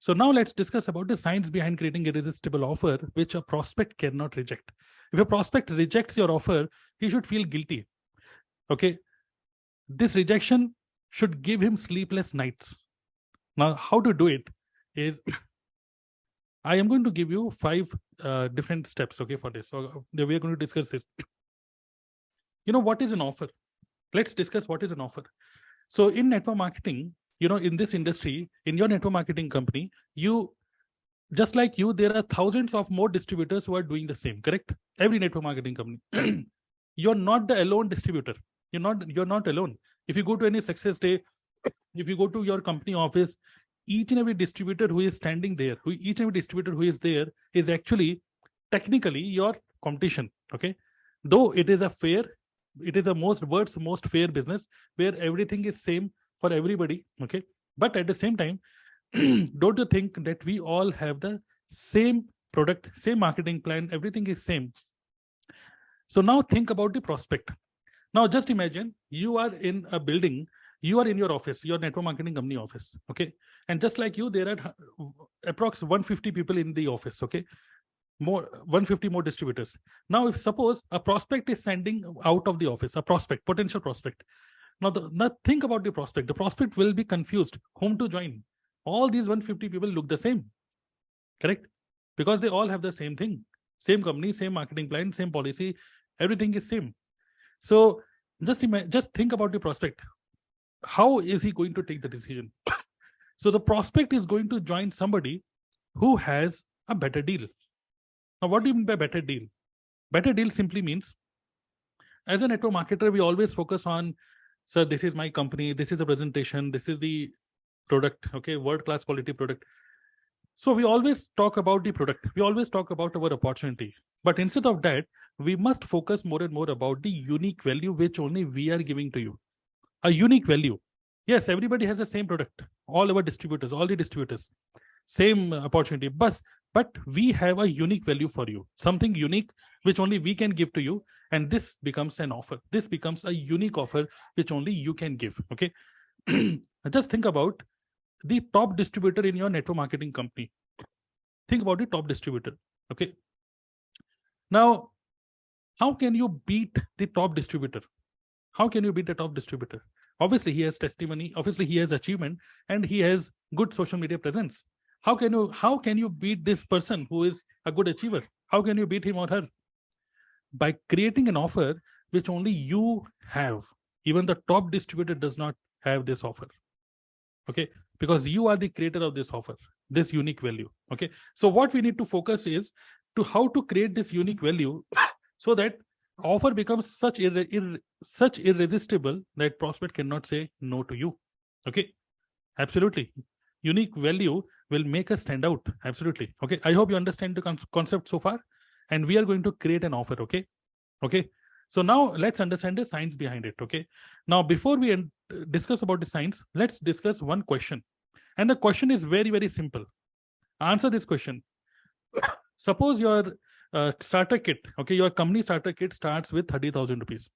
So now let's discuss about the science behind creating irresistible offer, which a prospect cannot reject. If a prospect rejects your offer, he should feel guilty. Okay. This rejection should give him sleepless nights. Now, how to do it is I am going to give you five uh, different steps, okay, for this. So uh, we are going to discuss this. You know, what is an offer? Let's discuss what is an offer. So in network marketing, you know, in this industry, in your network marketing company, you just like you, there are thousands of more distributors who are doing the same, correct? Every network marketing company. you're not the alone distributor. You're not, you're not alone. If you go to any success day, if you go to your company office, each and every distributor who is standing there, who each and every distributor who is there is actually technically your competition. Okay. Though it is a fair, it is a most world's most fair business where everything is same for everybody. Okay. But at the same time, don't you think that we all have the same product, same marketing plan, everything is same. So now think about the prospect. Now just imagine you are in a building, you are in your office, your network marketing company office. Okay. And just like you, there are approx 150 people in the office. Okay. More 150 more distributors. Now, if suppose a prospect is sending out of the office, a prospect, potential prospect. Now, the, now think about the prospect. The prospect will be confused. Whom to join? All these 150 people look the same. Correct? Because they all have the same thing. Same company same marketing plan same policy. Everything is same. So just just think about the prospect. How is he going to take the decision? So the prospect is going to join somebody who has a better deal. Now what do you mean by better deal? Better deal simply means as a network marketer we always focus on sir this is my company. This is the presentation. This is the product okay? World class quality product. So we always talk about the product. We always talk about our opportunity. But instead of that we must focus more and more about the unique value which only we are giving to you. A unique value. Yes everybody has the same product. All our distributors all the distributors. Same opportunity. But but we have a unique value for you something unique which only we can give to you and this becomes an offer this becomes a unique offer which only you can give okay just think about the top distributor in your network marketing company. Think about the top distributor. Okay. Now, how can you beat the top distributor? How can you beat the top distributor? Obviously, he has testimony. Obviously, he has achievement, and he has good social media presence. How can you how can you beat this person who is a good achiever? How can you beat him or her? By creating an offer which only you have. Even the top distributor does not have this offer. Okay, because you are the creator of this offer this unique value okay so what we need to focus is to how to create this unique value so that offer becomes such ir ir such irresistible that prospect cannot say no to you okay absolutely unique value will make us stand out absolutely okay i hope you understand the con concept so far and we are going to create an offer okay okay so now let's understand the science behind it. Okay. Now, before we discuss about the science, let's discuss one question. And the question is very, very simple. Answer this question. Suppose your uh, starter kit, okay, your company starter kit starts with 30,000 rupees.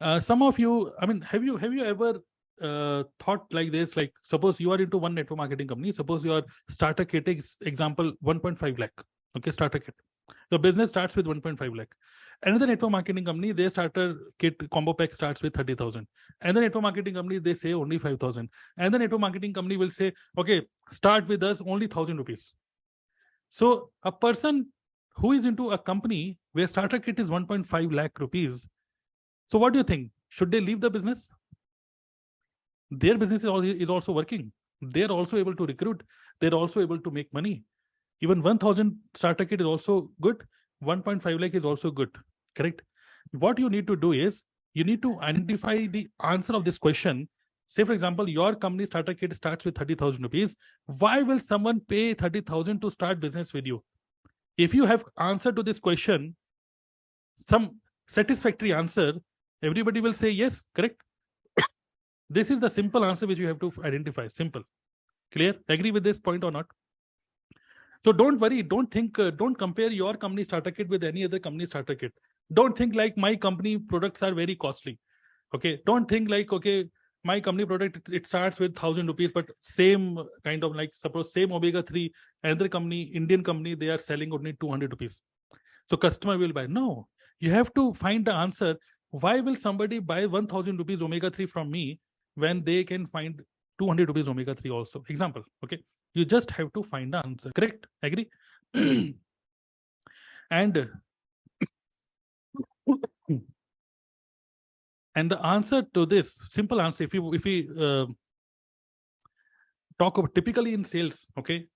Uh, some of you, I mean, have you have you ever uh, thought like this? Like, suppose you are into one network marketing company. Suppose your starter kit is example 1.5 lakh. Okay, starter kit. The business starts with 1.5 lakh. Another network marketing company, their starter kit combo pack starts with 30,000. And the network marketing company, they say only 5,000. And the network marketing company will say, okay, start with us only 1,000 rupees. So a person who is into a company where starter kit is 1.5 lakh rupees. So what do you think? Should they leave the business? Their business is also working. They're also able to recruit. They're also able to make money. Even 1000 starter kit is also good. 1.5 lakh is also good correct what you need to do is you need to identify the answer of this question say for example your company starter kit starts with 30000 rupees why will someone pay 30000 to start business with you if you have answer to this question some satisfactory answer everybody will say yes correct this is the simple answer which you have to identify. Simple. Clear? Agree with this point or not? So don't worry. Don't think uh, don't compare your company starter kit with any other company starter kit. Don't think like my company products are very costly. Okay? Don't think like okay my company product it, starts with thousand rupees, but same kind of like suppose same omega three another company Indian company they are selling only two hundred rupees. So customer will buy. No, you have to find the answer. Why will somebody buy one thousand rupees omega three from me when they can find 200 rupees omega 3 also. Example okay? You just have to find the answer correct? Agree? And and the answer to this simple answer if you if we uh, talk typically in sales okay?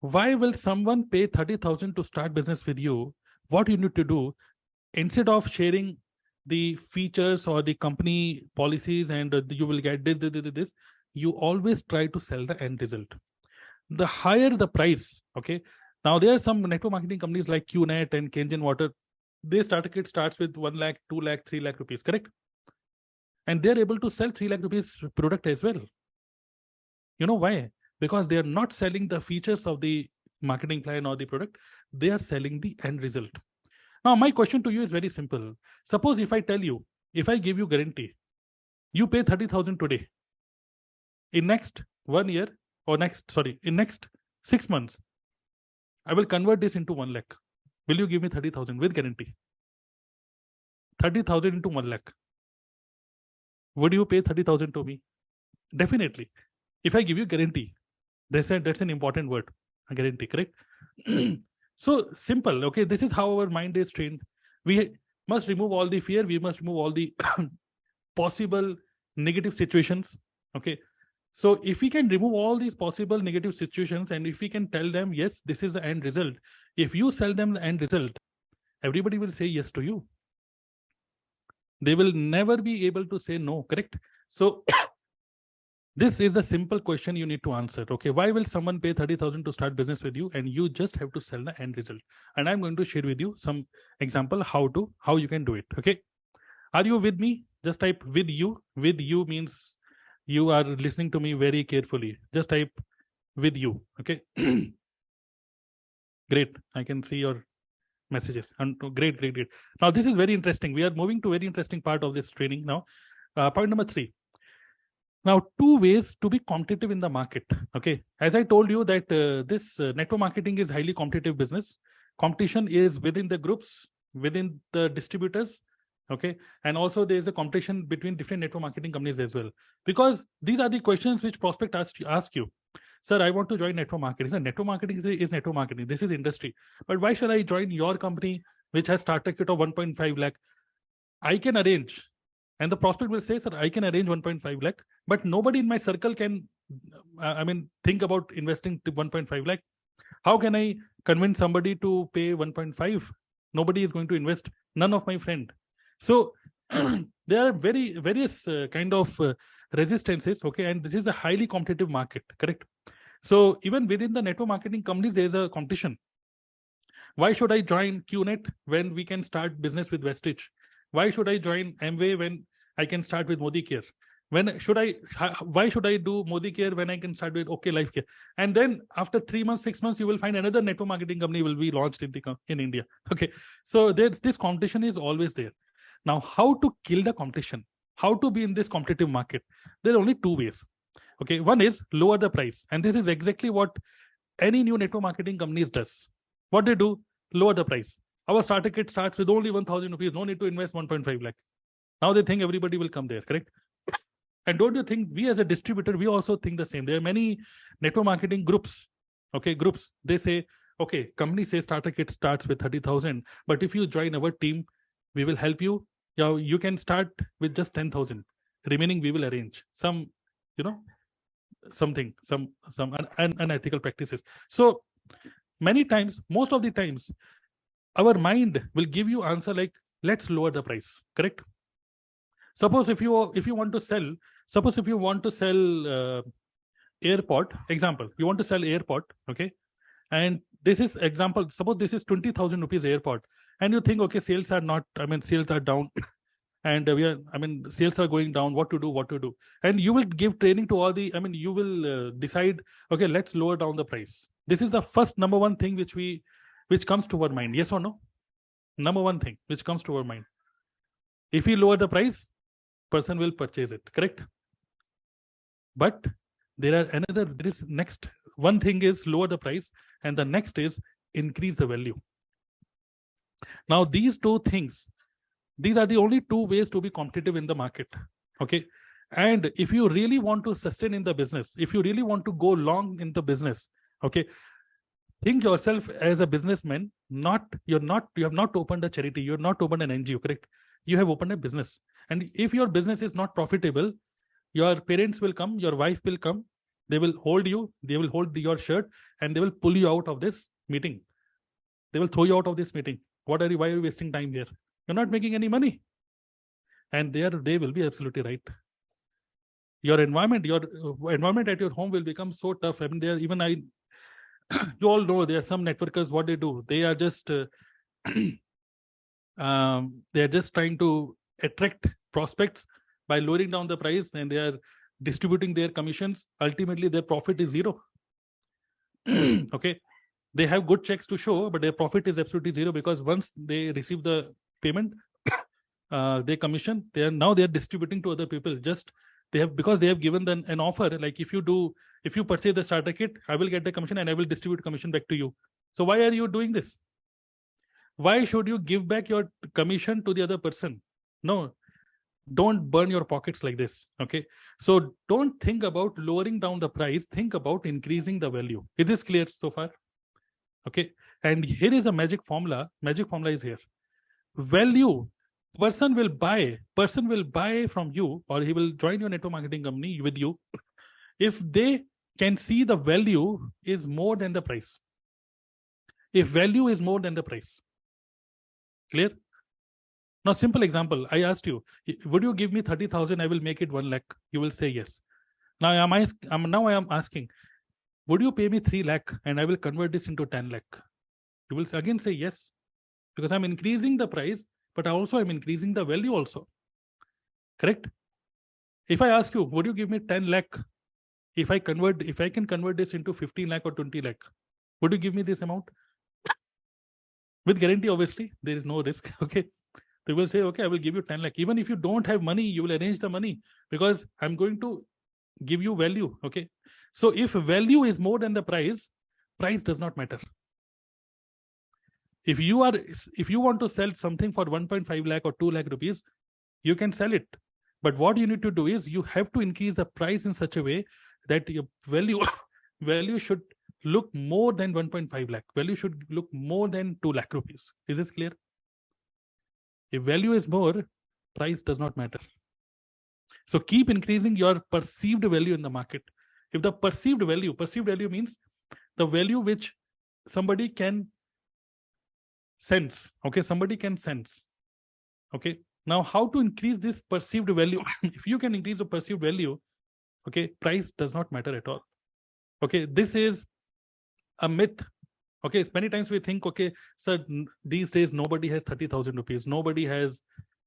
Why will someone pay 30000 to start business with you? What you need to do instead of sharing the features or the company policies and you will get this, this, this, this you always try to sell the end result. The higher the price okay? Now there are some network marketing companies like qnet and Kangen water. Their starter kit starts with 1 lakh 2 lakh 3 lakh rupees correct? And they're able to sell 3 lakh rupees product as well. You know why? Because they are not selling the features of the marketing plan or the product. They are selling the end result now my question to you is very simple. Suppose if i tell you if i give you guarantee you pay 30000 today. In next one year or next sorry in next six months i will convert this into one lakh. Will you give me 30000 with guarantee? 30000 into 1 lakh. Would you pay 30000 to me? Definitely. If i give you guarantee that's a, that's an important word a guarantee correct so simple okay this is how our mind is trained we must remove all the fear we must remove all the possible negative situations okay so if we can remove all these possible negative situations and if we can tell them, yes, this is the end result. If you sell them the end result, everybody will say yes to you. They will never be able to say no, correct? So this is the simple question you need to answer. Okay, why will someone pay 30,000 to start business with you and you just have to sell the end result? And I'm going to share with you some example how to, how you can do it. Okay. Are you with me? Just type with you. With you means you are listening to me very carefully just type with you okay great i can see your messages and great great great now this is very interesting we are moving to very interesting part of this training now uh, point number three now two ways to be competitive in the market okay? As i told you that uh, this uh, network marketing is highly competitive business. Competition is within the groups within the distributors okay? And also there is a competition between different network marketing companies as well. Because these are the questions which prospect ask, ask you. Sir i want to join network marketing. So network marketing is, is network marketing. This is industry. But why should i join your company which has starter kit of 1.5 lakh? I can arrange and the prospect will say sir i can arrange 1.5 lakh but nobody in my circle can uh, i mean think about investing 1.5 lakh how can i convince somebody to pay 1.5 nobody is going to invest none of my friend so there are very various uh, kind of uh, resistances. Okay, and this is a highly competitive market. Correct. So even within the network marketing companies, there is a competition. Why should I join QNet when we can start business with Vestige? Why should I join Amway when I can start with Modicare? When should I? Why should I do Modicare when I can start with OK Life Care? And then after three months, six months, you will find another network marketing company will be launched in the in India. Okay, so there's this competition is always there. Now, how to kill the competition? How to be in this competitive market? There are only two ways. Okay, one is lower the price, and this is exactly what any new network marketing companies does. What they do, lower the price. Our starter kit starts with only 1,000 rupees. No need to invest 1.5 lakh. Now they think everybody will come there, correct? And don't you think we as a distributor, we also think the same. There are many network marketing groups. Okay, groups. They say, okay, company says starter kit starts with 30,000. But if you join our team, we will help you yeah you can start with just 10000 remaining we will arrange some you know something some some un, un, unethical practices so many times most of the times our mind will give you answer like let's lower the price correct? Suppose if you if you want to sell suppose if you want to sell uh, airport example you want to sell airport okay? And this is example suppose this is 20000 rupees airport and you think okay sales are not i mean sales are down and we are i mean sales are going down what to do what to do? And you will give training to all the i mean you will uh, decide okay let's lower down the price. This is the first number one thing which we which comes to our mind. Yes or no? Number one thing which comes to our mind. If we lower the price person will purchase it correct? But there are another there is next one thing is lower the price and the next is increase the value. Now these two things these are the only two ways to be competitive in the market okay? And if you really want to sustain in the business if you really want to go long in the business okay think yourself as a businessman not you're not you have not opened a charity you're not opened an ngo correct? You have opened a business. And if your business is not profitable your parents will come your wife will come they will hold you they will hold your shirt and they will pull you out of this meeting. They will throw you out of this meeting. What are you why are you wasting time here? You're not making any money. And there they will be absolutely right. Your environment your uh, environment at your home will become so tough. I mean there even i you all know there are some networkers what they do they are just uh, um, they are just trying to attract prospects by lowering down the price and they are distributing their commissions. Ultimately their profit is zero. Okay? They have good checks to show but their profit is absolutely zero because once they receive the payment uh, they commission they are now they are distributing to other people. Just they have because they have given them an offer like if you do if you purchase the starter kit i will get the commission and i will distribute commission back to you. So why are you doing this? Why should you give back your commission to the other person? No don't burn your pockets like this okay? So don't think about lowering down the price think about increasing the value. Is this clear so far? Okay and here is a magic formula magic formula is here. Value person will buy person will buy from you or he will join your network marketing company with you. If they can see the value is more than the price if value is more than the price clear now, simple example, I asked you, would you give me 30,000? I will make it 1 lakh. You will say yes. Now, am I, am, now I am asking, would you pay me 3 lakh and I will convert this into 10 lakh? You will again say yes, because I'm increasing the price, but I also I'm increasing the value also. Correct? If I ask you, would you give me 10 lakh? If I convert, if I can convert this into 15 lakh or 20 lakh, would you give me this amount? With guarantee, obviously, there is no risk. Okay they will say, okay, I will give you 10 lakh. Even if you don't have money, you will arrange the money because I'm going to give you value. Okay. So if value is more than the price, price does not matter. If you are, if you want to sell something for 1.5 lakh or 2 lakh rupees, you can sell it. But what you need to do is you have to increase the price in such a way that your value value should look more than 1.5 lakh. Value should look more than 2 lakh rupees. Is this clear? If value is more, price does not matter. So keep increasing your perceived value in the market. If the perceived value, perceived value means the value which somebody can sense. Okay, somebody can sense. Okay. Now, how to increase this perceived value? if you can increase the perceived value, okay, price does not matter at all. Okay, this is a myth. Okay many times we think okay sir these days nobody has 30000 rupees nobody has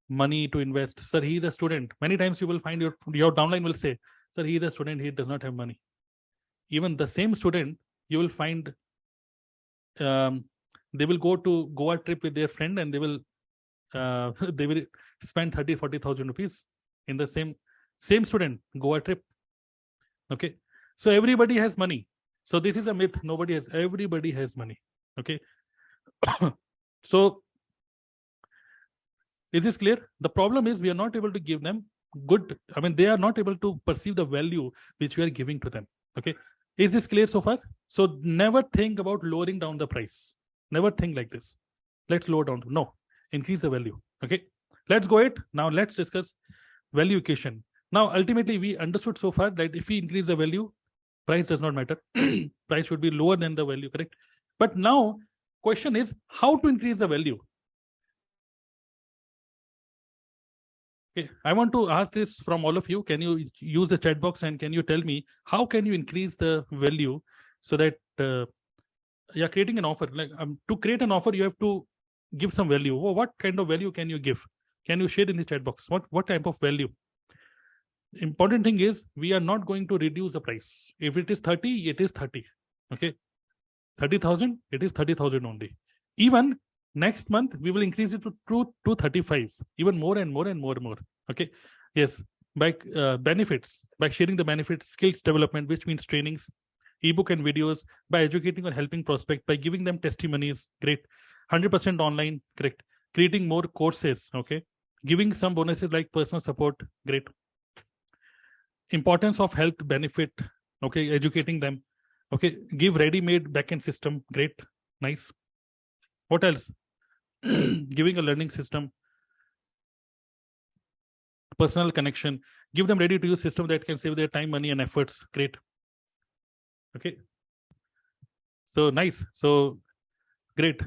money to invest. Sir he is a student. Many times you will find your your downline will say sir he is a student he does not have money. Even the same student you will find um, they will go to goa trip with their friend and they will uh, they will spend 30 40000 rupees in the same same student goa trip okay so everybody has money so this is a myth. Nobody has, everybody has money. Okay. so is this clear? The problem is we are not able to give them good. I mean, they are not able to perceive the value which we are giving to them. Okay. Is this clear so far? So never think about lowering down the price. Never think like this. Let's lower down. No, increase the value. Okay. Let's go it. Now let's discuss value equation. Now, ultimately, we understood so far that if we increase the value, price does not matter. Price should be lower than the value correct? But now question is how to increase the value? Okay i want to ask this from all of you. Can you use the chat box and can you tell me how can you increase the value so that uh, you're creating an offer? Like um, to create an offer you have to give some value. Oh, what kind of value can you give? Can you share in the chat box? What what type of value important thing is we are not going to reduce the price. If it is 30, it is 30. Okay. 30,000, it is 30,000 only. Even next month, we will increase it to, to, to 35, even more and more and more and more. Okay. Yes. by uh, benefits by sharing the benefits skills development which means trainings ebook and videos by educating or helping prospect by giving them testimonies great 100% online correct creating more courses okay giving some bonuses like personal support great importance of health benefit okay educating them okay give ready-made backend system great nice. What else? Giving a learning system personal connection give them ready to use system that can save their time money and efforts great. Okay. So nice. So great.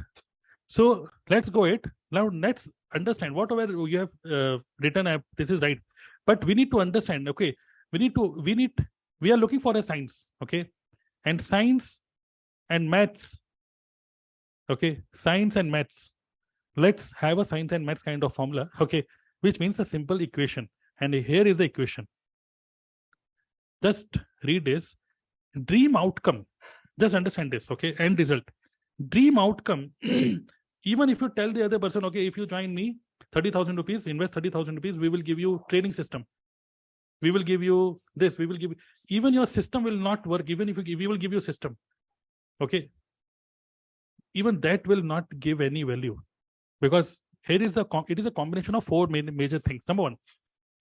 So let's go it now let's understand. Whatever you have uh, written up this is right. But we need to understand okay we need to we need we are looking for a science okay? And science and maths okay? Science and maths. Let's have a science and maths kind of formula okay? Which means a simple equation. And here is the equation. Just read this. Dream outcome. Just understand this okay? End result. Dream outcome. Even if you tell the other person okay if you join me 30000 rupees invest 30000 rupees we will give you training system we will give you this we will give you, even your system will not work even if we will give you system okay? Even that will not give any value because here is a it is a combination of four main major things. Number one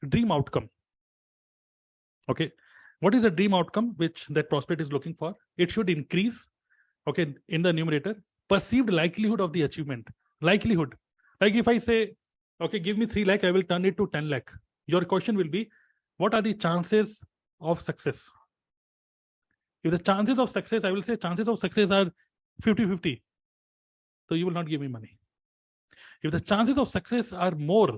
dream outcome okay? What is the dream outcome which that prospect is looking for? It should increase okay in the numerator perceived likelihood of the achievement likelihood. Like if i say okay give me 3 lakh i will turn it to 10 lakh. Your question will be what are the chances of success if the chances of success i will say chances of success are 50 50 so you will not give me money if the chances of success are more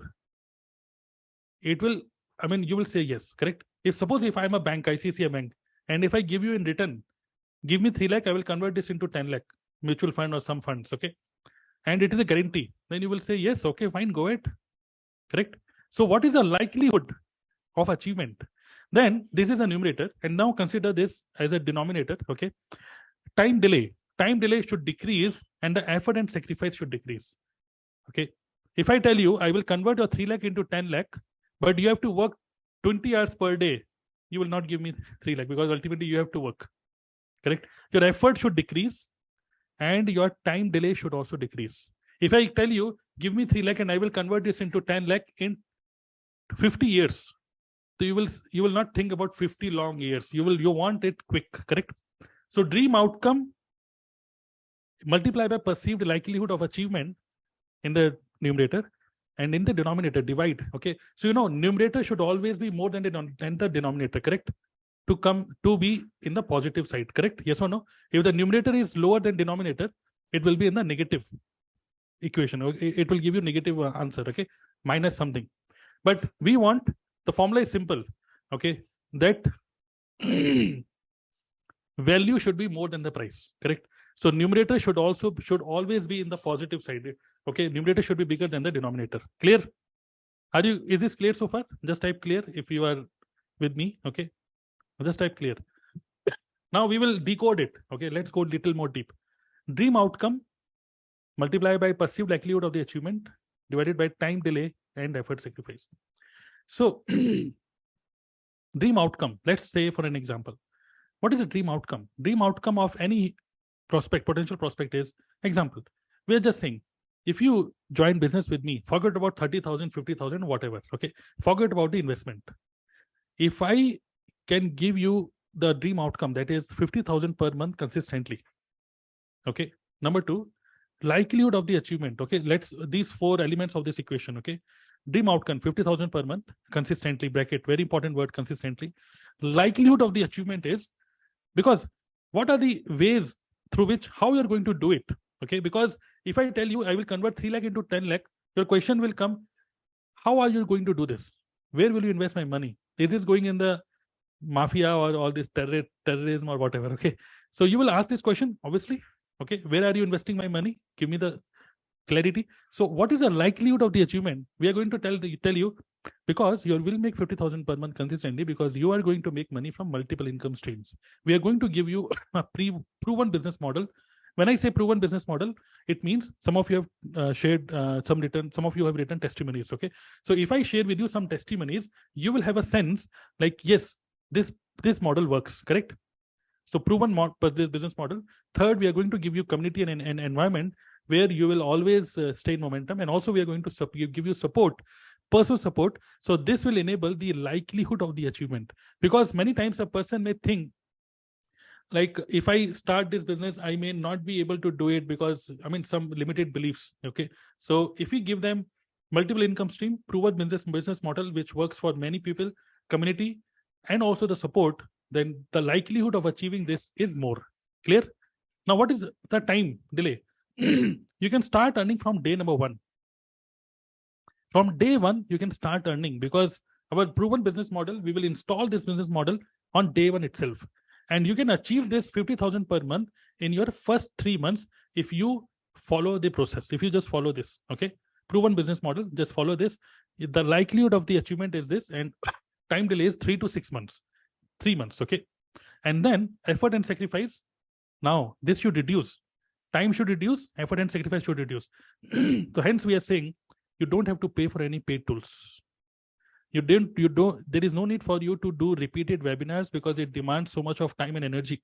it will i mean you will say yes correct if suppose if I'm a bank, ICICI bank, and if I give you in return, give me 3 lakh, I will convert this into 10 lakh mutual fund or some funds. Okay. And it is a guarantee. Then you will say, yes, okay, fine, go ahead. Correct. So what is the likelihood of achievement? Then this is a numerator. And now consider this as a denominator. Okay. Time delay. Time delay should decrease and the effort and sacrifice should decrease. Okay. If I tell you I will convert your 3 lakh into 10 lakh, but you have to work 20 hours per day, you will not give me 3 lakh because ultimately you have to work. Correct? Your effort should decrease and your time delay should also decrease. If I tell you, give me 3 lakh and I will convert this into 10 lakh in 50 years, so you will you will not think about 50 long years. You will you want it quick, correct? So dream outcome multiply by perceived likelihood of achievement in the numerator and in the denominator divide okay? So you know numerator should always be more than the, than the denominator correct? To come to be in the positive side correct? Yes or no? If the numerator is lower than denominator it will be in the negative equation it will give you negative uh, answer okay? Minus something. But we want the formula is simple okay that value should be more than the price correct so numerator should also should always be in the positive side Okay, numerator should be bigger than the denominator. Clear? Are you, is this clear so far? Just type clear if you are with me. Okay, just type clear. now we will decode it. Okay, let's go a little more deep. Dream outcome multiplied by perceived likelihood of the achievement divided by time delay and effort sacrifice. So dream outcome, let's say for an example, what is a dream outcome? Dream outcome of any prospect, potential prospect is example. We're just saying if you join business with me forget about 30000 50000 whatever okay? Forget about the investment. If i can give you the dream outcome that is 50000 per month consistently okay? Number 2 likelihood of the achievement okay? Let's these four elements of this equation okay dream outcome 50000 per month consistently bracket very important word consistently. Likelihood of the achievement is because what are the ways through which how you're going to do it? Okay because if i tell you i will convert 3 lakh into 10 lakh your question will come how are you going to do this? Where will you invest my money? Is this going in the mafia or all this terror, terrorism or whatever? Okay so you will ask this question obviously. Okay where are you investing my money? Give me the clarity so what is the likelihood of the achievement we are going to tell tell you because you will make 50000 per month consistently because you are going to make money from multiple income streams we are going to give you a pre proven business model when I say proven business model, it means some of you have uh, shared uh, some written, some of you have written testimonies. Okay. So if I share with you some testimonies, you will have a sense like, yes, this, this model works, correct? So proven mod, this business model. Third, we are going to give you community and an environment where you will always uh, stay in momentum. And also we are going to give you support personal support. So this will enable the likelihood of the achievement. Because many times a person may think like if i start this business i may not be able to do it because i mean some limited beliefs okay? So if we give them multiple income stream proven business business model which works for many people community and also the support then the likelihood of achieving this is more. Clear? Now what is the time delay you can start earning from day number one. From day one you can start earning because our proven business model we will install this business model on day one itself. And you can achieve this 50000 per month in your first 3 months if you follow the process. If you just follow this okay? Proven business model just follow this. The likelihood of the achievement is this and time delay is 3 to 6 months. 3 months okay? And then effort and sacrifice. Now this should reduce time should reduce effort and sacrifice should reduce. So hence we are saying you don't have to pay for any paid tools. You didn't you don't there is no need for you to do repeated webinars because it demands so much of time and energy.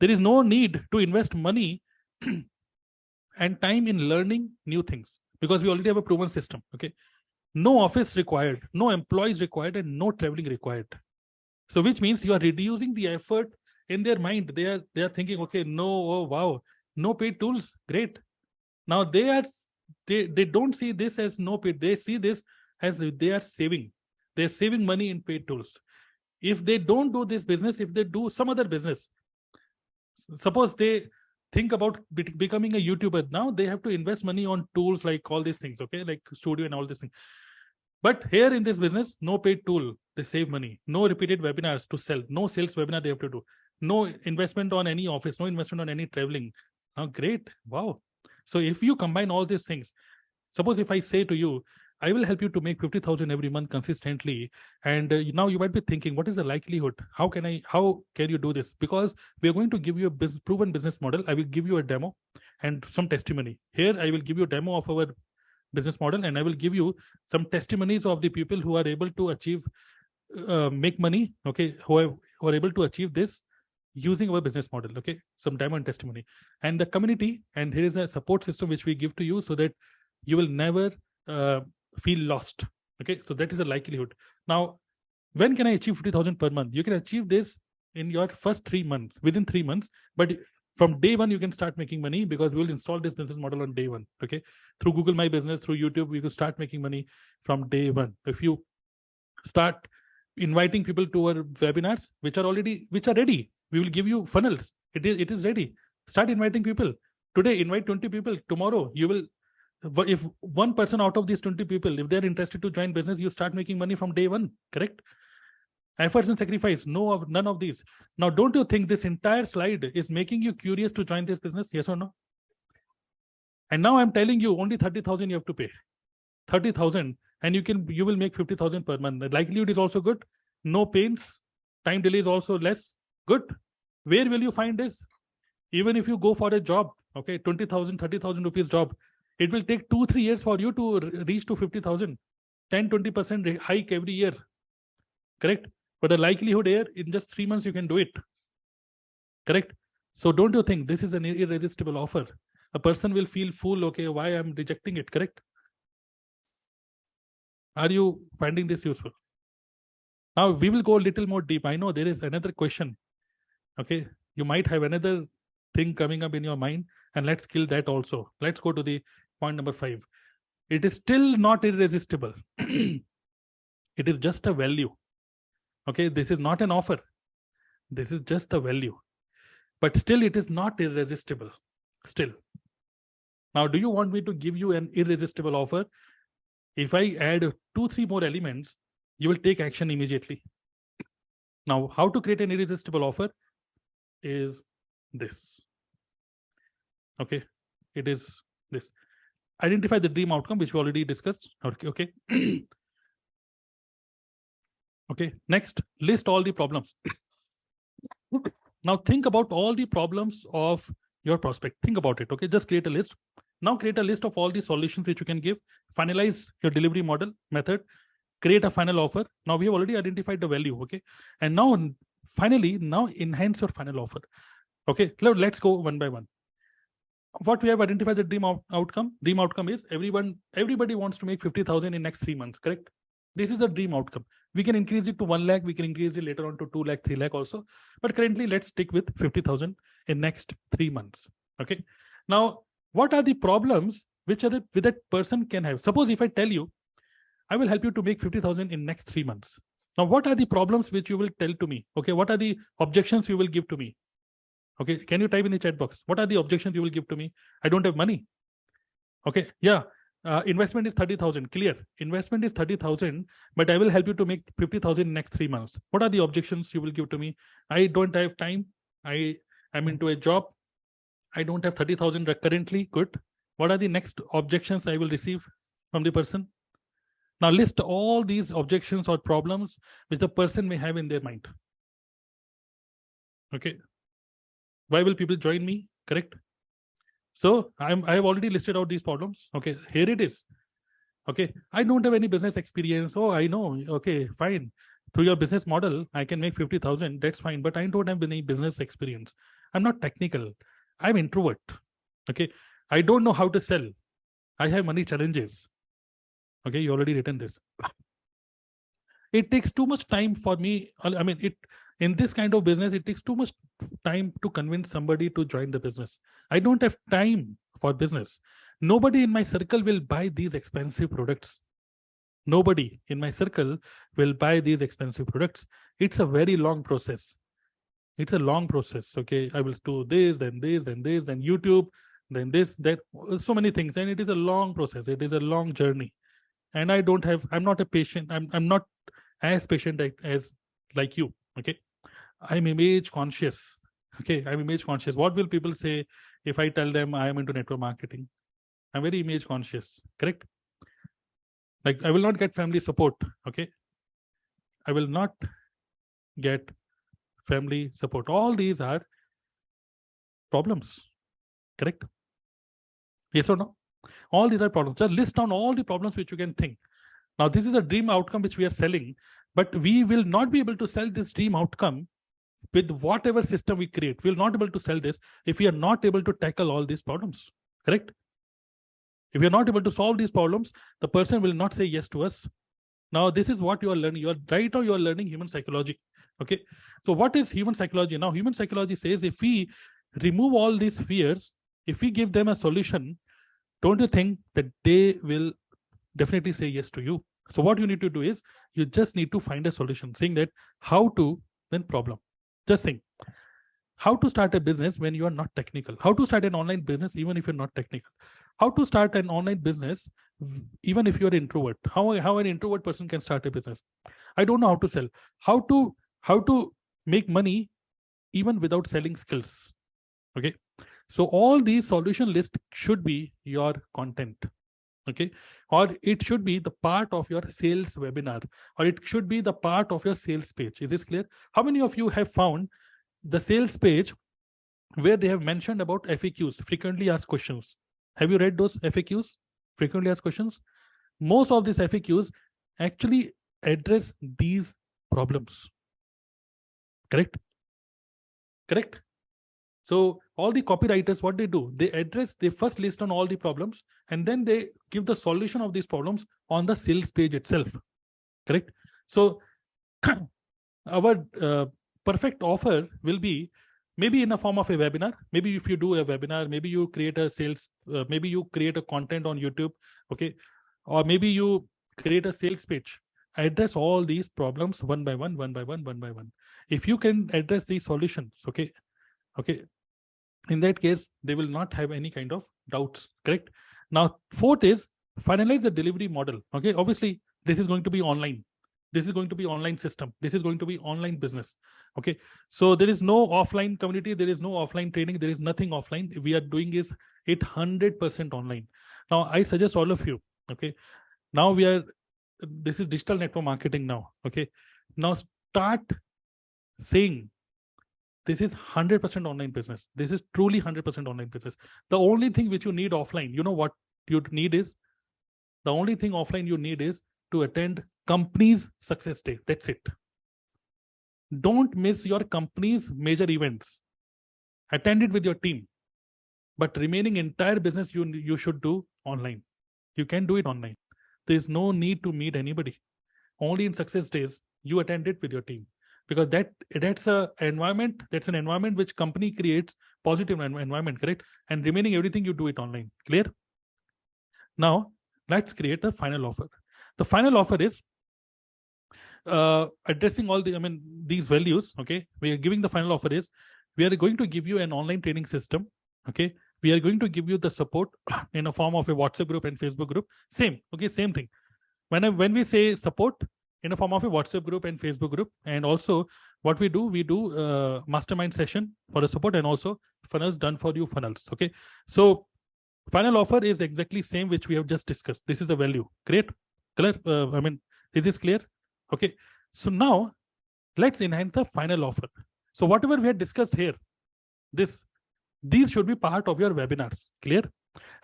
There is no need to invest money and time in learning new things because we already have a proven system okay? No office required no employees required and no traveling required. So which means you are reducing the effort in their mind. They are they are thinking okay no oh wow no paid tools great now they are they they don't see this as no paid they see this as they are saving they're saving money in paid tools. If they don't do this business, if they do some other business, suppose they think about becoming a YouTuber now, they have to invest money on tools like all these things, okay, like studio and all these things. But here in this business, no paid tool, they save money. No repeated webinars to sell. No sales webinar they have to do. No investment on any office. No investment on any traveling. Oh, great. Wow. So if you combine all these things, suppose if I say to you, I will help you to make 50,000 every month consistently. And uh, now you might be thinking, what is the likelihood? How can I, how can you do this? Because we are going to give you a business, proven business model. I will give you a demo and some testimony. Here, I will give you a demo of our business model and I will give you some testimonies of the people who are able to achieve, uh, make money, okay, who, have, who are able to achieve this using our business model okay? Some diamond testimony. And the community and here is a support system which we give to you so that you will never uh, feel lost okay? So that is the likelihood. Now when can i achieve 50000 per month? You can achieve this in your first three months within three months. But from day one you can start making money because we will install this business model on day one okay? Through google my business through youtube we could start making money from day one. If you start inviting people to our webinars which are already which are ready we will give you funnels. It is it is ready. Start inviting people. Today invite 20 people. Tomorrow you will if one person out of these 20 people if they're interested to join business you start making money from day one correct? Efforts and sacrifice no of none of these. Now don't you think this entire slide is making you curious to join this business? Yes or no? And now i'm telling you only 30000 you have to pay. 30000 and you can you will make 50000 per month. The likelihood is also good. No pains. Time delay is also less good where will you find this even if you go for a job okay 20000 30000 rupees job it will take two, three years for you to reach to 50,000, 10, 20% hike every year. Correct? But the likelihood here, in just three months, you can do it. Correct? So don't you think this is an irresistible offer? A person will feel fool, okay, why I'm rejecting it, correct? Are you finding this useful? Now we will go a little more deep. I know there is another question. Okay, you might have another thing coming up in your mind, and let's kill that also. Let's go to the point number five. It is still not irresistible. It is just a value. Okay? This is not an offer. This is just a value. But still it is not irresistible. Still. Now do you want me to give you an irresistible offer? If i add two three more elements you will take action immediately. Now how to create an irresistible offer is this okay it is this identify the dream outcome, which we already discussed. Okay. Okay. okay. Next, list all the problems. now think about all the problems of your prospect think about it okay just create a list now create a list of all the solutions which you can give finalize your delivery model method create a final offer now we have already identified the value okay and now finally now enhance your final offer. Okay let's go one by one. What we have identified the dream out outcome dream outcome is everyone everybody wants to make 50000 in next three months correct? This is a dream outcome. We can increase it to 1 lakh we can increase it later on to 2 lakh 3 lakh also. But currently let's stick with 50000 in next three months okay? Now what are the problems which other with that person can have? Suppose if i tell you i will help you to make 50000 in next three months now what are the problems which you will tell to me? Okay what are the objections you will give to me? Okay can you type in the chat box? What are the objections you will give to me? I don't have money. Okay yeah uh, investment is 30000 clear. Investment is 30000 but i will help you to make 50000 next 3 months. What are the objections you will give to me? I don't have time. I am into a job. I don't have 30000 currently. Good. What are the next objections i will receive from the person now list all these objections or problems which the person may have in their mind. Okay. Why will people join me? Correct? So i'm i have already listed out these problems. Okay here it is. Okay i don't have any business experience. Oh i know. Okay fine. Through your business model i can make 50000 that's fine. But i don't have any business experience. I'm not technical. I'm introvert. Okay i don't know how to sell. I have money challenges okay you already written this. It takes too much time for me i mean it in this kind of business it takes too much time to convince somebody to join the business. I don't have time for business. Nobody in my circle will buy these expensive products. Nobody in my circle will buy these expensive products. It's a very long process. It's a long process okay? I will do this then this then this then youtube then this that so many things. And it is a long process. It is a long journey and i don't have i'm not a patient i'm, I'm not as patient as like you okay? I'm image conscious okay? I'm image conscious. What will people say if i tell them i am into network marketing? I'm very image conscious correct? Like i will not get family support okay? I will not get family support. All these are problems correct? Yes or no all these are problems just list down all the problems which you can think now this is a dream outcome which we are selling but we will not be able to sell this dream outcome with whatever system we create. We'll not be able to sell this if we are not able to tackle all these problems. Correct? If you're not able to solve these problems, the person will not say yes to us. Now, this is what you are learning. You are right now you are learning human psychology. Okay. So, what is human psychology? Now, human psychology says if we remove all these fears, if we give them a solution, don't you think that they will definitely say yes to you? So what you need to do is you just need to find a solution saying that how to then problem. Just think how to start a business when you are not technical? How to start an online business even if you're not technical? How to start an online business even if you're introvert? How, how an introvert person can start a business? I don't know how to sell. How to how to make money even without selling skills okay so all these solution list should be your content okay? Or it should be the part of your sales webinar or it should be the part of your sales page. Is this clear? How many of you have found the sales page where they have mentioned about faqs frequently asked questions? Have you read those faqs frequently asked questions? Most of these faqs actually address these problems. Correct? Correct? So all the copywriters, what they do, they address, they first list on all the problems, and then they give the solution of these problems on the sales page itself. Correct? So our uh, perfect offer will be maybe in a form of a webinar. Maybe if you do a webinar, maybe you create a sales, uh, maybe you create a content on YouTube, okay, or maybe you create a sales page. Address all these problems one by one, one by one, one by one. If you can address these solutions, okay, okay in that case they will not have any kind of doubts correct? Now fourth is finalize the delivery model okay? Obviously this is going to be online. This is going to be online system. This is going to be online business okay? So there is no offline community there is no offline training there is nothing offline. We are doing is 800% online. Now i suggest all of you okay? Now we are this is digital network marketing now okay? Now start saying this is 100% online business. This is truly 100% online business. The only thing which you need offline you know what you need is? The only thing offline you need is to attend company's success day. That's it. Don't miss your company's major events. Attend it with your team. But remaining entire business you you should do online. You can do it online. There is no need to meet anybody. Only in success days you attend it with your team because that that's a environment that's an environment which company creates positive environment correct? And remaining everything you do it online. Clear? Now let's create a final offer. The final offer is uh, addressing all the i mean these values okay? We are giving the final offer is we are going to give you an online training system okay? We are going to give you the support in a form of a whatsapp group and facebook group. Same okay? Same thing. When I, when we say support in a form of a whatsapp group and facebook group. And also what we do we do uh, mastermind session for the support and also funnels done for you funnels okay? So final offer is exactly same which we have just discussed. This is the value. Great? Clear? Uh, i mean is this clear? Okay. So now let's enhance the final offer. So whatever we had discussed here this these should be part of your webinars. Clear?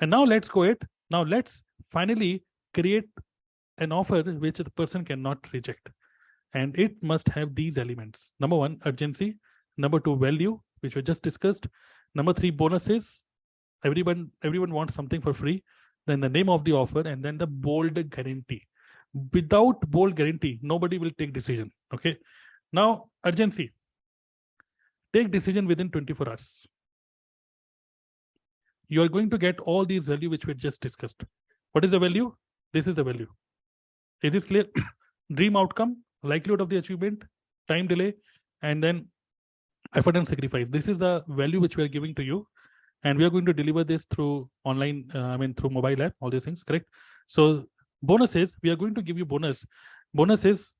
And now let's go it now let's finally create an offer which the person cannot reject. And it must have these elements. Number one urgency. Number two value which we just discussed. Number three bonuses. Everyone everyone wants something for free. Then the name of the offer and then the bold guarantee. Without bold guarantee nobody will take decision. Okay. Now urgency. Take decision within 24 hours. You are going to get all these value which we just discussed. What is the value? This is the value is this clear. Dream outcome likelihood of the achievement time delay and then effort and sacrifice. This is the value which we are giving to you. And we are going to deliver this through online uh, i mean through mobile app all these things correct? So bonuses we are going to give you bonus. Bonuses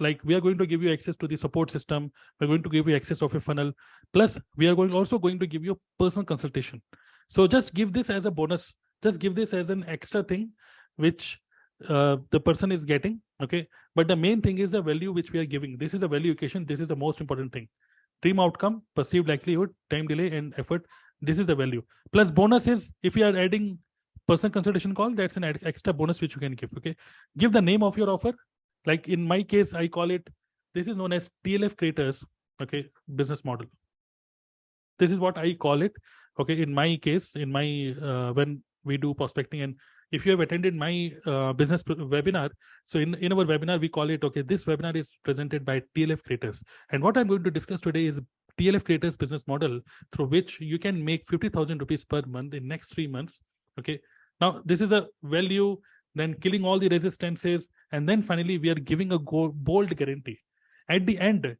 like we are going to give you access to the support system. We're going to give you access of a funnel. Plus we are going also going to give you personal consultation. So just give this as a bonus. Just give this as an extra thing which uh, the person is getting okay? But the main thing is the value which we are giving. This is a value equation. This is the most important thing. Dream outcome perceived likelihood time delay and effort. This is the value. Plus bonus is if you are adding personal consultation call that's an extra bonus which you can give okay? Give the name of your offer. Like in my case i call it this is known as tlf creators okay? Business model. This is what i call it okay? In my case in my uh, when we do prospecting and if you have attended my uh, business webinar so in, in our webinar we call it okay this webinar is presented by tlf creators. And what i'm going to discuss today is tlf creators business model through which you can make 50000 rupees per month in next three months okay? Now this is a value then killing all the resistances and then finally we are giving a bold guarantee. At the end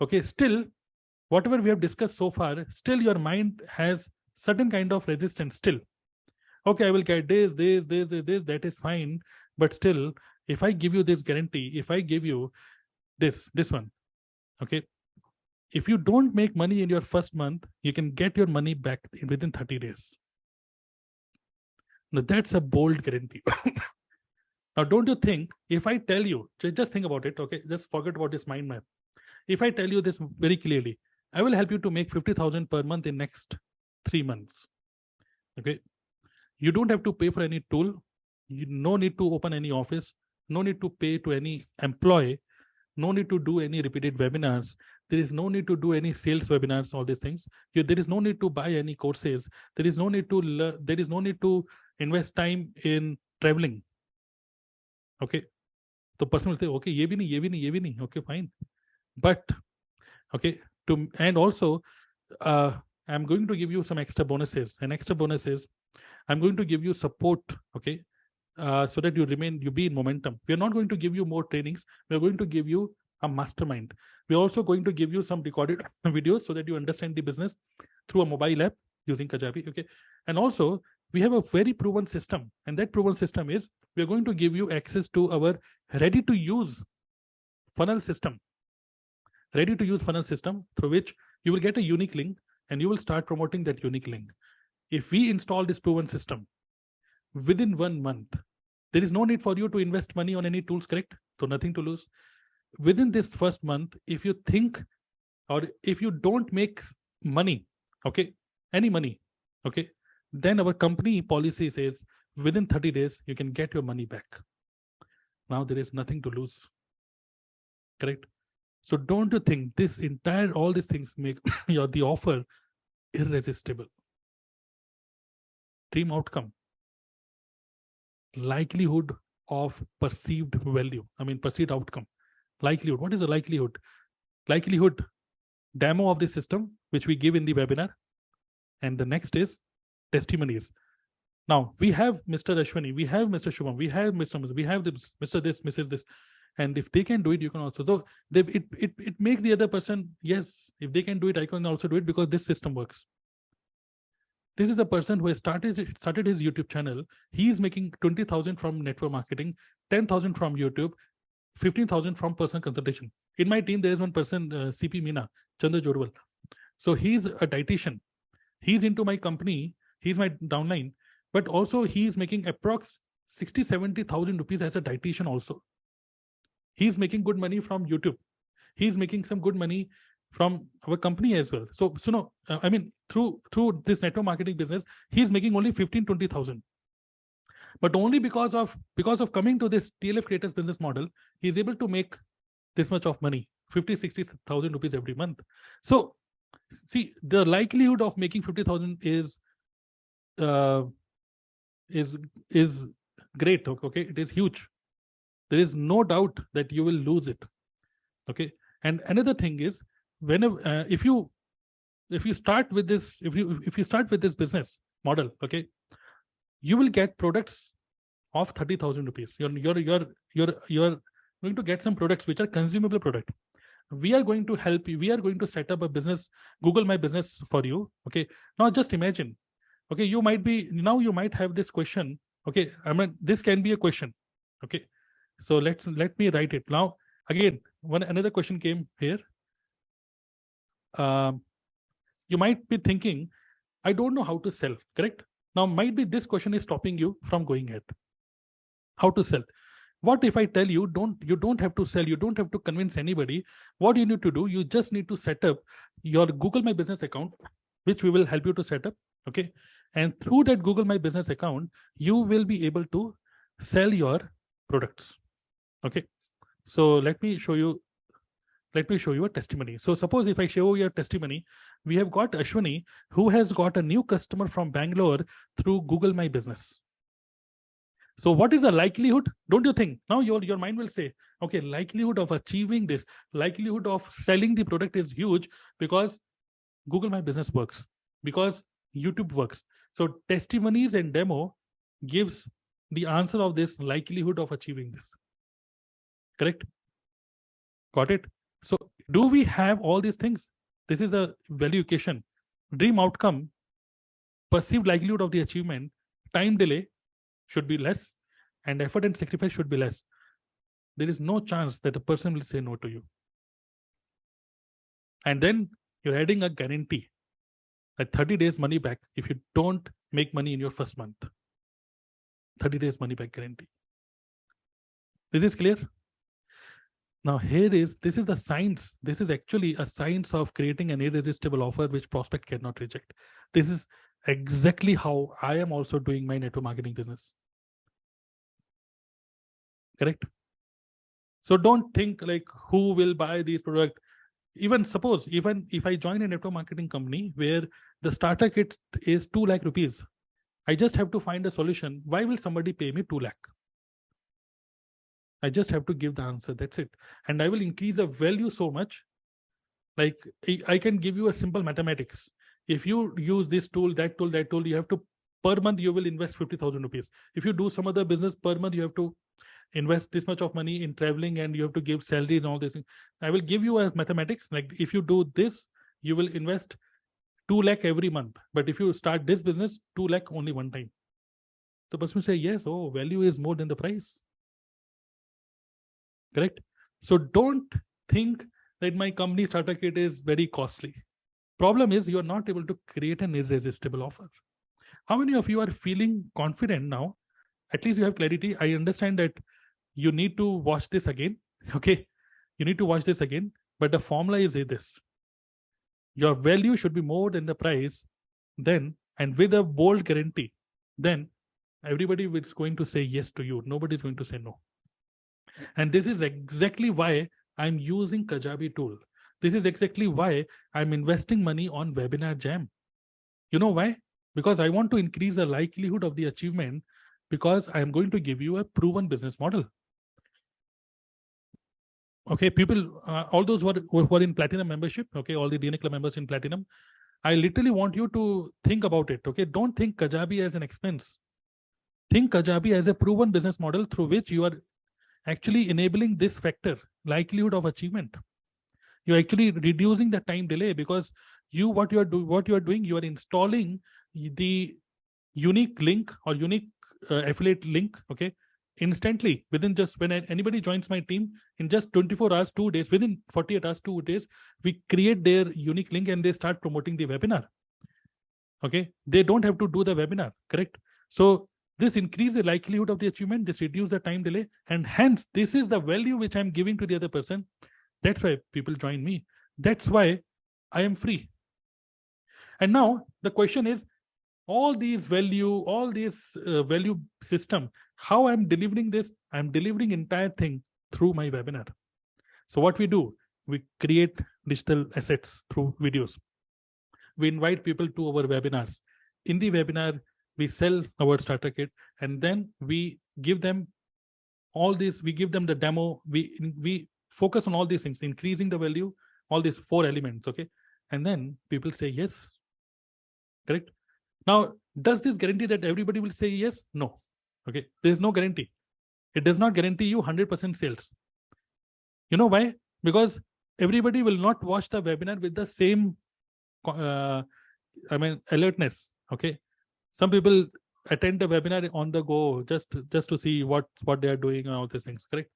okay still whatever we have discussed so far still your mind has certain kind of resistance still okay i will get this this this this, this that is fine but still if i give you this guarantee if i give you this this one okay if you don't make money in your first month you can get your money back within 30 days now that's a bold guarantee now don't you think if i tell you just think about it okay just forget about this mind map if i tell you this very clearly I will help you to make 50,000 per month in next three months. Okay. You don't have to pay for any tool. You no need to open any office. No need to pay to any employee. No need to do any repeated webinars. There is no need to do any sales webinars, all these things. You, there is no need to buy any courses. There is no need to there is no need to invest time in traveling. Okay. The person will say, okay, ye bhi nahi, ye bhi nahi, ye bhi. Okay, fine. But okay, to and also uh, i'm going to give you some extra bonuses. And extra bonuses i'm going to give you support okay? Uh, so that you remain you be in momentum. We are not going to give you more trainings. We're going to give you a mastermind. We're also going to give you some recorded videos so that you understand the business through a mobile app using kajabi okay? And also we have a very proven system. And that proven system is we're going to give you access to our ready to use funnel system. Ready to use funnel system through which you will get a unique link and you will start promoting that unique link. If we install this proven system within one month, there is no need for you to invest money on any tools, correct? So nothing to lose. Within this first month, if you think or if you don't make money okay any money okay then our company policy says within 30 days you can get your money back now there is nothing to lose correct so don't you think this entire all these things make your the offer irresistible dream outcome likelihood of perceived value i mean perceived outcome likelihood what is the likelihood likelihood demo of the system which we give in the webinar and the next is testimonies now we have Mr. Ashwani, we have Mr. Shubham, we have Mr. We have this, Mr. This, Mrs. This, and if they can do it, you can also. So they, it it it makes the other person yes. If they can do it, I can also do it because this system works. This is a person who has started started his YouTube channel. He is making twenty thousand from network marketing, ten thousand from YouTube, fifteen thousand from personal consultation. In my team, there is one person, uh, CP Mina Chandra Jorwal. So he's a dietitian. He's into my company. He's my downline but also he is making approx 60 70000 rupees as a dietitian also he's making good money from youtube. He's making some good money from our company as well. So so no uh, i mean through through this network marketing business he's making only 15 20000 but only because of because of coming to this tlf creators business model he's able to make this much of money 50 60000 rupees every month. So see the likelihood of making 50000 is uh, is is great okay? It is huge there is no doubt that you will lose it. Okay? And another thing is whenever uh, if you if you start with this if you if you start with this business model okay you will get products of 30000 rupees. You're you're you're you're you're going to get some products which are consumable product. We are going to help you we are going to set up a business google my business for you okay? Now just imagine okay you might be now you might have this question okay? I mean this can be a question okay so let's let me write it. Now again one another question came here. Um, you might be thinking i don't know how to sell correct? Now might be this question is stopping you from going ahead. How to sell? What if i tell you don't you don't have to sell you don't have to convince anybody. What you need to do you just need to set up your google my business account which we will help you to set up okay? And through that google my business account you will be able to sell your products okay. So let me show you let me show you a testimony. So suppose if i show you a testimony we have got ashwani who has got a new customer from bangalore through google my business. So what is the likelihood? Don't you think? Now your your mind will say okay likelihood of achieving this likelihood of selling the product is huge because google my business works because youtube works. So testimonies and demo gives the answer of this likelihood of achieving this correct? Got it? So do we have all these things? This is a value dream outcome perceived likelihood of the achievement time delay should be less and effort and sacrifice should be less. There is no chance that a person will say no to you. And then you're adding a guarantee at 30 days money back if you don't make money in your first month. 30 days money back guarantee. Is this clear now here is this is the science. This is actually a science of creating an irresistible offer which prospect cannot reject. This is exactly how i am also doing my network marketing business. Correct? So don't think like who will buy these product. Even suppose even if i join a network marketing company where the starter kit is 2 lakh rupees i just have to find a solution. Why will somebody pay me 2 lakh i just have to give the answer that's it. And i will increase the value so much. Like i can give you a simple mathematics. If you use this tool that tool that tool you have to per month you will invest 50000 rupees. If you do some other business per month you have to invest this much of money in traveling and you have to give salary and all this i will give you a mathematics like if you do this you will invest 2 lakh every month. But if you start this business 2 lakh only one time. The person will say yes oh value is more than the price correct? So don't think that my company starter kit is very costly. Problem is you are not able to create an irresistible offer. How many of you are feeling confident now? At least you have clarity. I understand that you need to watch this again okay? You need to watch this again but the formula is this. Your value should be more than the price then and with a bold guarantee then everybody is going to say yes to you. Nobody is going to say no and this is exactly why i'm using kajabi tool. This is exactly why i'm investing money on webinar jam. You know why? Because i want to increase the likelihood of the achievement because i am going to give you a proven business model. Okay people uh, all those who are, who are in platinum membership okay all the dna club members in platinum i literally want you to think about it okay? Don't think kajabi as an expense. Think kajabi as a proven business model through which you are actually enabling this factor likelihood of achievement. You're actually reducing the time delay because you what you are doing what you are doing you are installing the unique link or unique uh, affiliate link okay instantly within just when anybody joins my team in just 24 hours two days within 48 hours two days we create their unique link and they start promoting the webinar. Okay? They don't have to do the webinar correct? So this increase the likelihood of the achievement this reduce the time delay and hence this is the value which i'm giving to the other person. That's why people join me. That's why i am free. And now the question is all these value all this uh, value system how i'm delivering this? I'm delivering entire thing through my webinar. So what we do? We create digital assets through videos. We invite people to our webinars. In the webinar we sell our starter kit and then we give them all this we give them the demo we we focus on all these things increasing the value all these four elements okay and then people say yes correct now, does this guarantee that everybody will say yes? No. Okay. There is no guarantee. It does not guarantee you 100% sales. You know why? Because everybody will not watch the webinar with the same, uh, I mean, alertness. Okay. Some people attend the webinar on the go just just to see what what they are doing and all these things correct